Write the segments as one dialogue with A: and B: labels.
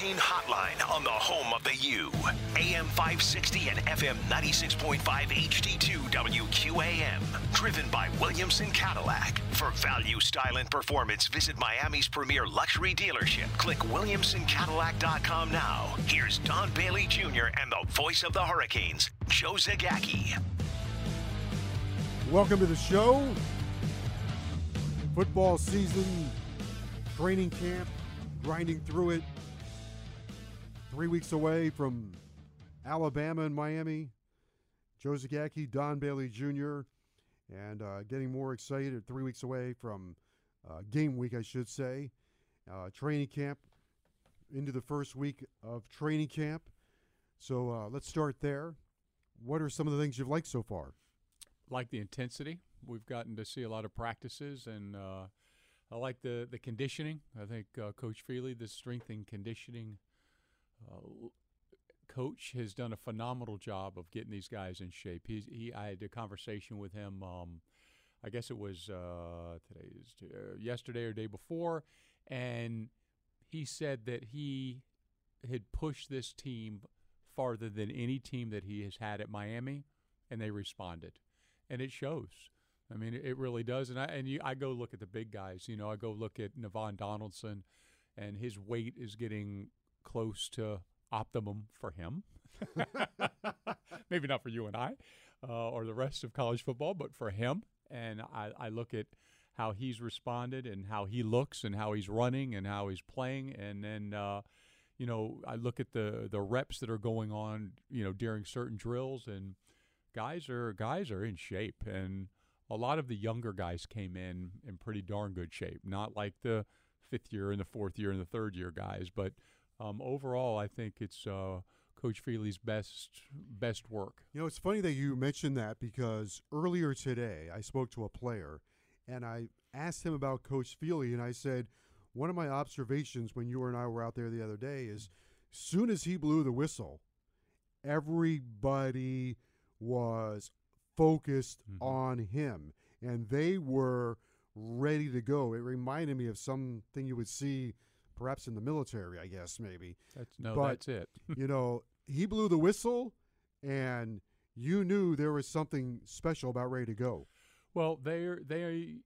A: Hotline on the home of the U. AM 560 and FM 96.5 HD2 WQAM. Driven by Williamson Cadillac. For value, style, and performance, visit Miami's premier luxury dealership. Click WilliamsonCadillac.com now. Here's Don Bailey Jr. and the voice of the Hurricanes, Joe Zagacki.
B: Welcome to the show. Football season, training camp, grinding through it. Three weeks away from Alabama and Miami. Joe Zagacki, Don Bailey Jr., and uh, getting more excited. Three weeks away from uh, game week, I should say. Uh, training camp into the first week of training camp. So uh, let's start there. What are some of the things you've liked so far?
C: Like the intensity. We've gotten to see a lot of practices, and uh, I like the, the conditioning. I think uh, Coach Feeley, the strength and conditioning coach, has done a phenomenal job of getting these guys in shape. He's, he, I had a conversation with him. Um, I guess it was uh, today is uh, yesterday or day before, and he said that he had pushed this team farther than any team that he has had at Miami, and they responded, and it shows. I mean, it really does. And I and you, I go look at the big guys. You know, I go look at Navaughn Donaldson, and his weight is getting close to optimum for him. Maybe not for you and I, uh, or the rest of college football, but for him. And I, I look at how he's responded and how he looks and how he's running and how he's playing, and then. Uh, you know, I look at the the reps that are going on, you know, during certain drills, and guys are guys are in shape, and a lot of the younger guys came in in pretty darn good shape. Not like the fifth year and the fourth year and the third year guys, but um, overall, I think it's uh, Coach Feeley's best best work.
B: You know, it's funny that you mentioned that because earlier today I spoke to a player and I asked him about Coach Feeley, and I said one of my observations when you and I were out there the other day is as soon as he blew the whistle, everybody was focused mm-hmm. on him and they were ready to go. It reminded me of something you would see perhaps in the military, I guess maybe.
C: That's no,
B: but,
C: that's it.
B: you know, he blew the whistle and you knew there was something special about ready to go.
C: Well, they they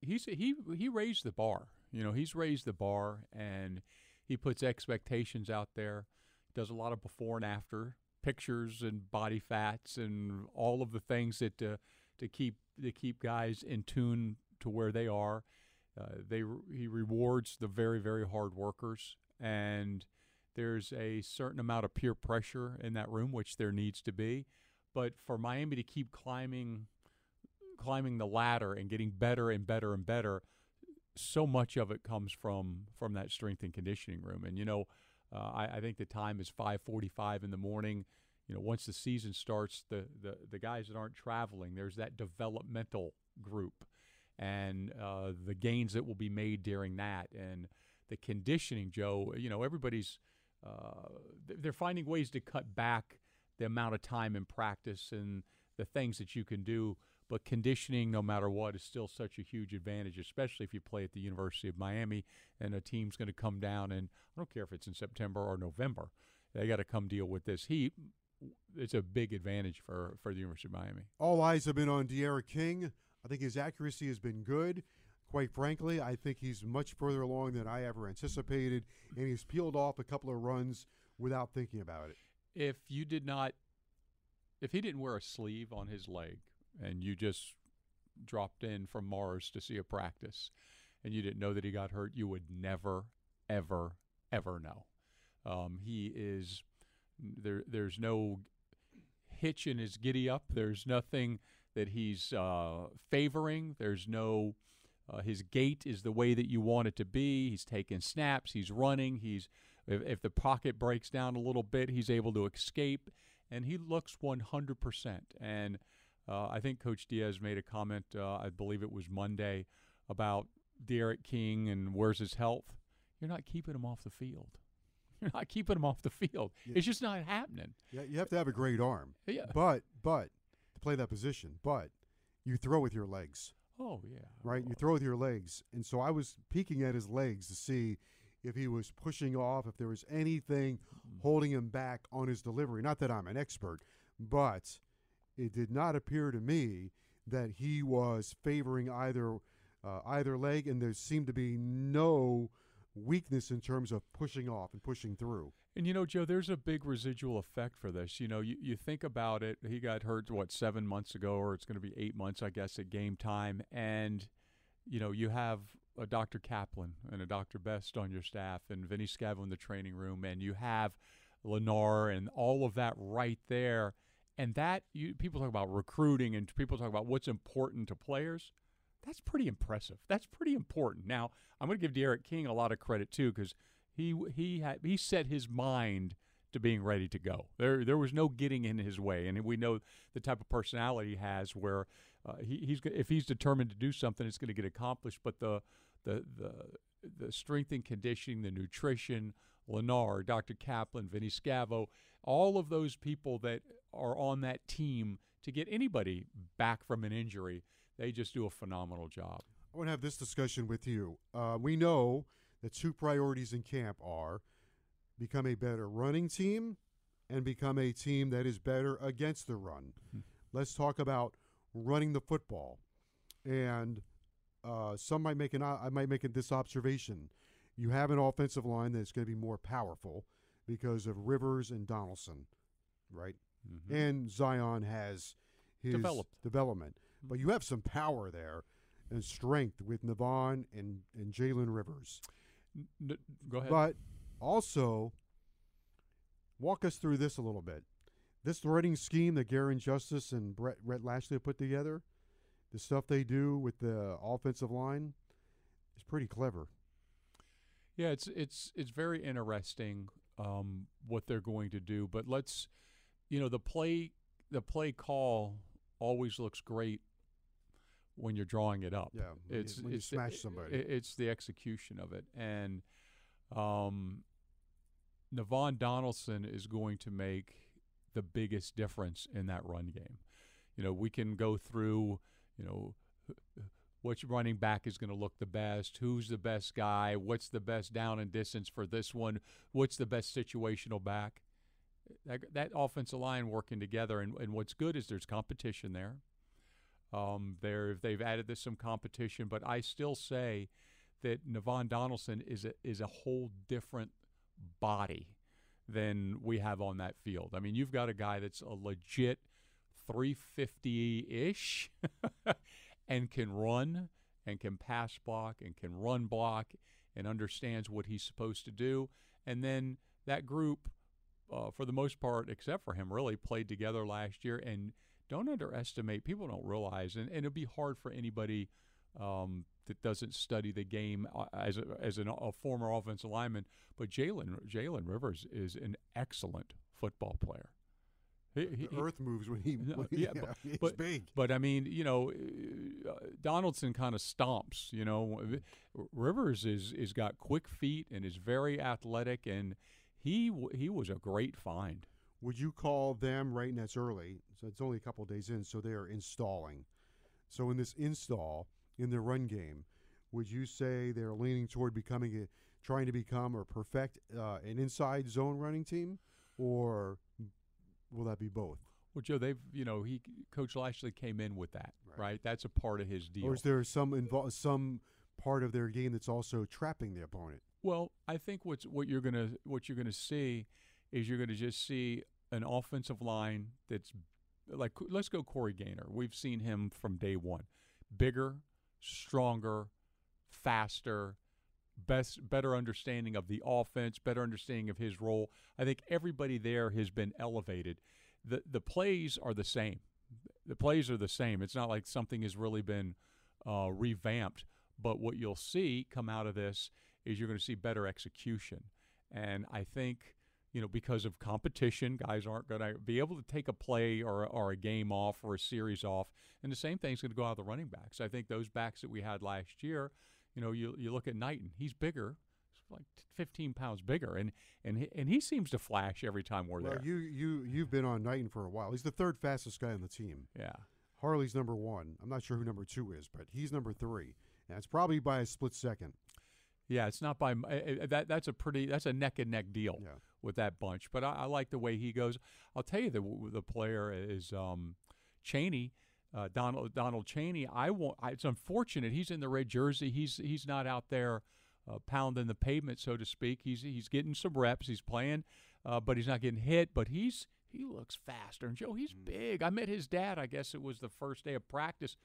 C: he's he he raised the bar. You know, he's raised the bar and he puts expectations out there. Does a lot of before and after pictures and body fats and all of the things that uh, to keep to keep guys in tune to where they are. Uh, they he rewards the very very hard workers and there's a certain amount of peer pressure in that room which there needs to be. But for Miami to keep climbing climbing the ladder and getting better and better and better so much of it comes from from that strength and conditioning room. And you know uh, I, I, think the time is 5:45 in the morning. You know, once the season starts, the, the the guys that aren't traveling, there's that developmental group, and uh, the gains that will be made during that, and the conditioning. Joe, you know, everybody's uh, they're finding ways to cut back the amount of time in practice and the things that you can do but conditioning, no matter what, is still such a huge advantage, especially if you play at the University of Miami and a team's going to come down. And I don't care if it's in September or November, they got to come deal with this heat. It's a big advantage for, for the University of Miami.
B: All eyes have been on D'Eriq King. I think his accuracy has been good. Quite frankly, I think he's much further along than I ever anticipated, and he's peeled off a couple of runs without thinking about it.
C: If you did not, if he didn't wear a sleeve on his leg and you just dropped in from Mars to see a practice and you didn't know that he got hurt, you would never, ever, ever know. Um, he is There, there's no hitch in his giddy up. There's nothing that he's uh, favoring. There's no uh, his gait is the way that you want it to be. He's taking snaps. He's running. He's if, if the pocket breaks down a little bit, he's able to escape, and he looks 100 percent. And uh, I think Coach Diaz made a comment. Uh, I believe it was Monday about D'Eriq King and where's his health. You're not keeping him off the field. You're not keeping him off the field.
B: Yeah.
C: It's just not happening.
B: Yeah, you have to have a great arm.
C: Yeah.
B: But but play that position, but you throw with your legs,
C: Oh yeah.
B: right? You throw with your legs, and so I was peeking at his legs to see if he was pushing off, if there was anything holding him back on his delivery. Not that I'm an expert, but it did not appear to me that he was favoring either uh, either leg, and there seemed to be no weakness in terms of pushing off and pushing through.
C: And you know, Joe, there's a big residual effect for this. You know, you, you think about it. He got hurt what seven months ago, or it's going to be eight months, I guess, at game time. And you know, you have a Dr. Kaplan and a Dr. Best on your staff, and Vinny Scavo in the training room, and you have Lennar and all of that right there. And that you people talk about recruiting, and people talk about what's important to players. That's pretty impressive. That's pretty important. Now, I'm going to give D'Eriq King a lot of credit too, because he he had he set his mind to being ready to go. There there was no getting in his way, and we know the type of personality he has, where uh, he, he's if he's determined to do something, it's going to get accomplished. But the the the the strength and conditioning, the nutrition, Lennar, Dr. Kaplan, Vinny Scavo, all of those people that are on that team to get anybody back from an injury, they just do a phenomenal job.
B: I want to have this discussion with you. Uh, we know that two priorities in camp are become a better running team and become a team that is better against the run. Let's talk about running the football. And uh, some might make an I might make this observation: you have an offensive line that's going to be more powerful because of Rivers and Donaldson, right? And Zion has his
C: Developed.
B: development, but you have some power there and strength with Navaughn and and Jalen Rivers.
C: N- n- go ahead.
B: But also, walk us through this a little bit. This threading scheme that Garin Justice and Rhett, Rhett Lashlee put together, the stuff they do with the offensive line, is pretty clever.
C: Yeah, it's it's it's very interesting um, what they're going to do. But let's, you know, the play the play call always looks great when you're drawing it up.
B: Yeah, when you-
C: it's
B: when you
C: it's
B: smash somebody.
C: it- it's the execution of it, and um, Navaughn Donaldson is going to make the biggest difference in that run game. You know, we can go through, you know, which running back is going to look the best, who's the best guy, what's the best down and distance for this one, what's the best situational back. That, that offensive line working together, and, and what's good is there's competition there. Um, there they've added this some competition, but I still say that Navaughn Donaldson is a is a whole different body than we have on that field. I mean, you've got a guy that's a legit 350 ish and can run and can pass block and can run block and understands what he's supposed to do. And then that group, uh, for the most part, except for him, really played together last year. And don't underestimate, people don't realize, and, and it'll be hard for anybody um, that doesn't study the game uh, as a, as an, a former offensive lineman. But Jalen Jalen Rivers is an excellent football player. He, he-
B: The earth moves when he, when
C: yeah,
B: yeah,
C: but-
B: he's
C: but-
B: big.
C: but I mean, you know, uh, Donaldson kind of stomps. You know, Rivers is is got quick feet and is very athletic, and he he was a great find.
B: Would you call them right? And that's early, so it's only a couple days in. So they are installing. So in this install in the run game, would you say they're leaning toward becoming a, trying to become or perfect uh, an inside zone running team, or will that be both?
C: Well, Joe, they've you know he Coach Lashlee came in with that,
B: Right.
C: right? That's a part of his deal.
B: Or is there some invol- some part of their game that's also trapping the opponent?
C: Well, I think what's what you're gonna what you're gonna see is you're gonna just see an offensive line that's like let's go Corey Gaynor. We've seen him from day one, bigger, stronger, faster, best better understanding of the offense, better understanding of his role. I think everybody there has been elevated. The the plays are the same. The plays are the same. It's not like something has really been uh, revamped. But what you'll see come out of this is you're going to see better execution. And I think you know, because of competition, guys aren't going to be able to take a play or, or a game off or a series off. And the same thing's going to go out of the running backs. I think those backs that we had last year, you know, you, you look at Knighton, he's bigger, like 15 pounds bigger, and and he, and he seems to flash every time we're
B: well,
C: there.
B: you you you've been on Knighton for a while. He's the third fastest guy on the team.
C: Yeah.
B: Harley's number one. I'm not sure who number two is, but he's number three, and it's probably by a split second.
C: Yeah, it's not by uh, that. That's a pretty. That's a neck and neck deal
B: Yeah.
C: With that bunch. But I, I like the way he goes. I'll tell you the the player is um, Chaney, uh, Donald Donald Chaney. I want. I, it's unfortunate he's in the red jersey. He's he's not out there uh, pounding the pavement, so to speak. He's he's getting some reps. He's playing, uh, but he's not getting hit. But he's he looks faster. And Joe, he's big. I met his dad. I guess it was the first day of practice.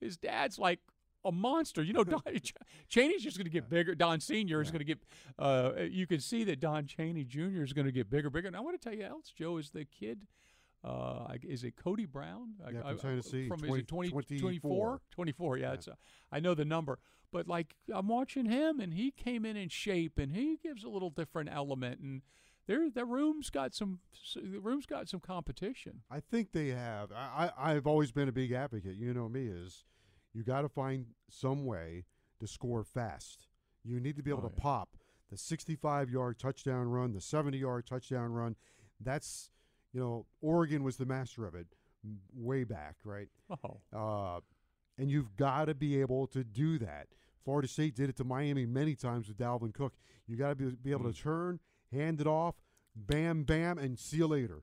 C: His dad's like a monster. You know, Don, Ch- Chaney's just going to get bigger. Don Senior is going to get. Uh, you can see that Don Chaney Jr. is going to get bigger, bigger. And I want to tell you else, Joe, is the kid. Uh, is it Cody Brown? I-
B: Yeah,
C: I-
B: from Tennessee,
C: From
B: 20
C: is it 20,
B: 24.
C: 24? 24, yeah. It's, uh, I know the number. But, like, I'm watching him, and he came in in shape, and he gives a little different element. And there, the room's got some. The room's got some competition.
B: I think they have. I, I I've always been a big advocate. You know me is, you got to find some way to score fast. You need to be able
C: Oh,
B: to
C: yeah.
B: pop the 65 yard touchdown run, the 70 yard touchdown run. That's you know Oregon was the master of it way back, right?
C: Oh,
B: Uh, and you've got to be able to do that. Florida State did it to Miami many times with Dalvin Cook. You got to be, be able
C: Mm.
B: to turn, hand it off, bam, bam, and see you later.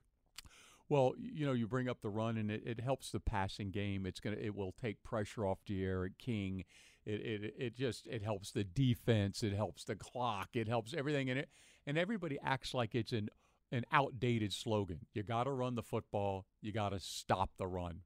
C: Well, you know, you bring up the run, and it, it helps the passing game. It's gonna, it will take pressure off D'Eriq King. It, it, it just, it helps the defense. It helps the clock. It helps everything, and it, and everybody acts like it's an, an outdated slogan. You got to run the football. You got to stop the run.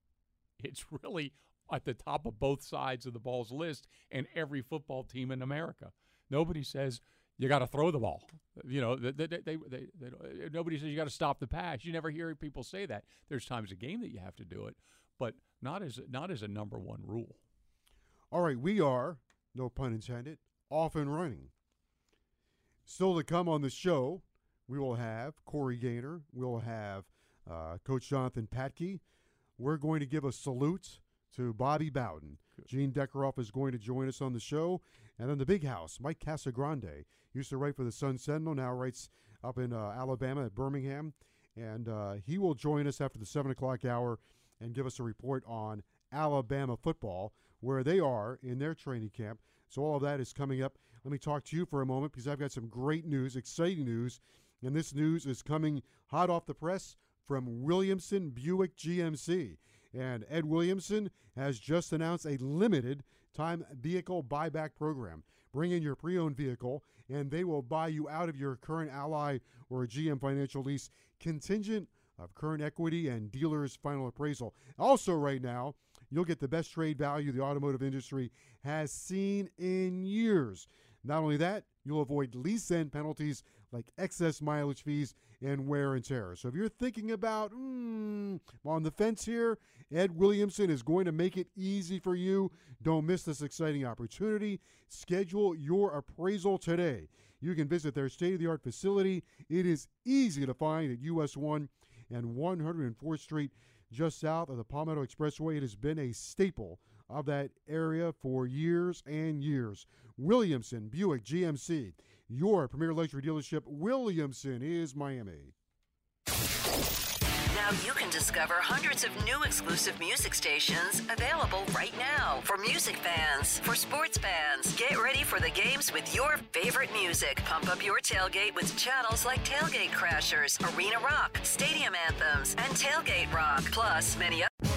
C: It's really at the top of both sides of the ball's list, and every football team in America. Nobody says you got to throw the ball. You know, they, they, they, they, they nobody says you got to stop the pass. You never hear people say that. There's times a game that you have to do it, but not as not as a number one rule.
B: All right, we are, no pun intended, off and running. Still to come on the show, we will have Corey Gaynor. We'll have uh, Coach Jonathan Patke. We're going to give a salute to Bobby Bowden. Gene Deckerhoff is going to join us on the show. And then the big house, Mike Casagrande, used to write for the Sun Sentinel, now writes up in uh, Alabama at Birmingham. And uh, he will join us after the 7 o'clock hour and give us a report on Alabama football, where they are in their training camp. So all of that is coming up. Let me talk to you for a moment because I've got some great news, exciting news. And this news is coming hot off the press from Williamson Buick GMC. And Ed Williamson has just announced a limited time vehicle buyback program. Bring in your pre owned vehicle, and they will buy you out of your current Ally or GM financial lease contingent of current equity and dealer's final appraisal. Also, right now, you'll get the best trade value the automotive industry has seen in years. Not only that, you'll avoid lease end penalties like excess mileage fees and wear and tear. So if you're thinking about mm, on the fence here, Ed Williamson is going to make it easy for you. Don't miss this exciting opportunity. Schedule your appraisal today. You can visit their state of the art facility. It is easy to find at US 1 and 104th Street, just south of the Palmetto Expressway. It has been a staple of that area for years and years. Williamson Buick GMC, your premier luxury dealership. Williamson is Miami.
D: Now you can discover hundreds of new exclusive music stations available right now for music fans, for sports fans. Get ready for the games with your favorite music. Pump up your tailgate with channels like Tailgate Crashers, Arena Rock, Stadium Anthems, and Tailgate Rock, plus many others.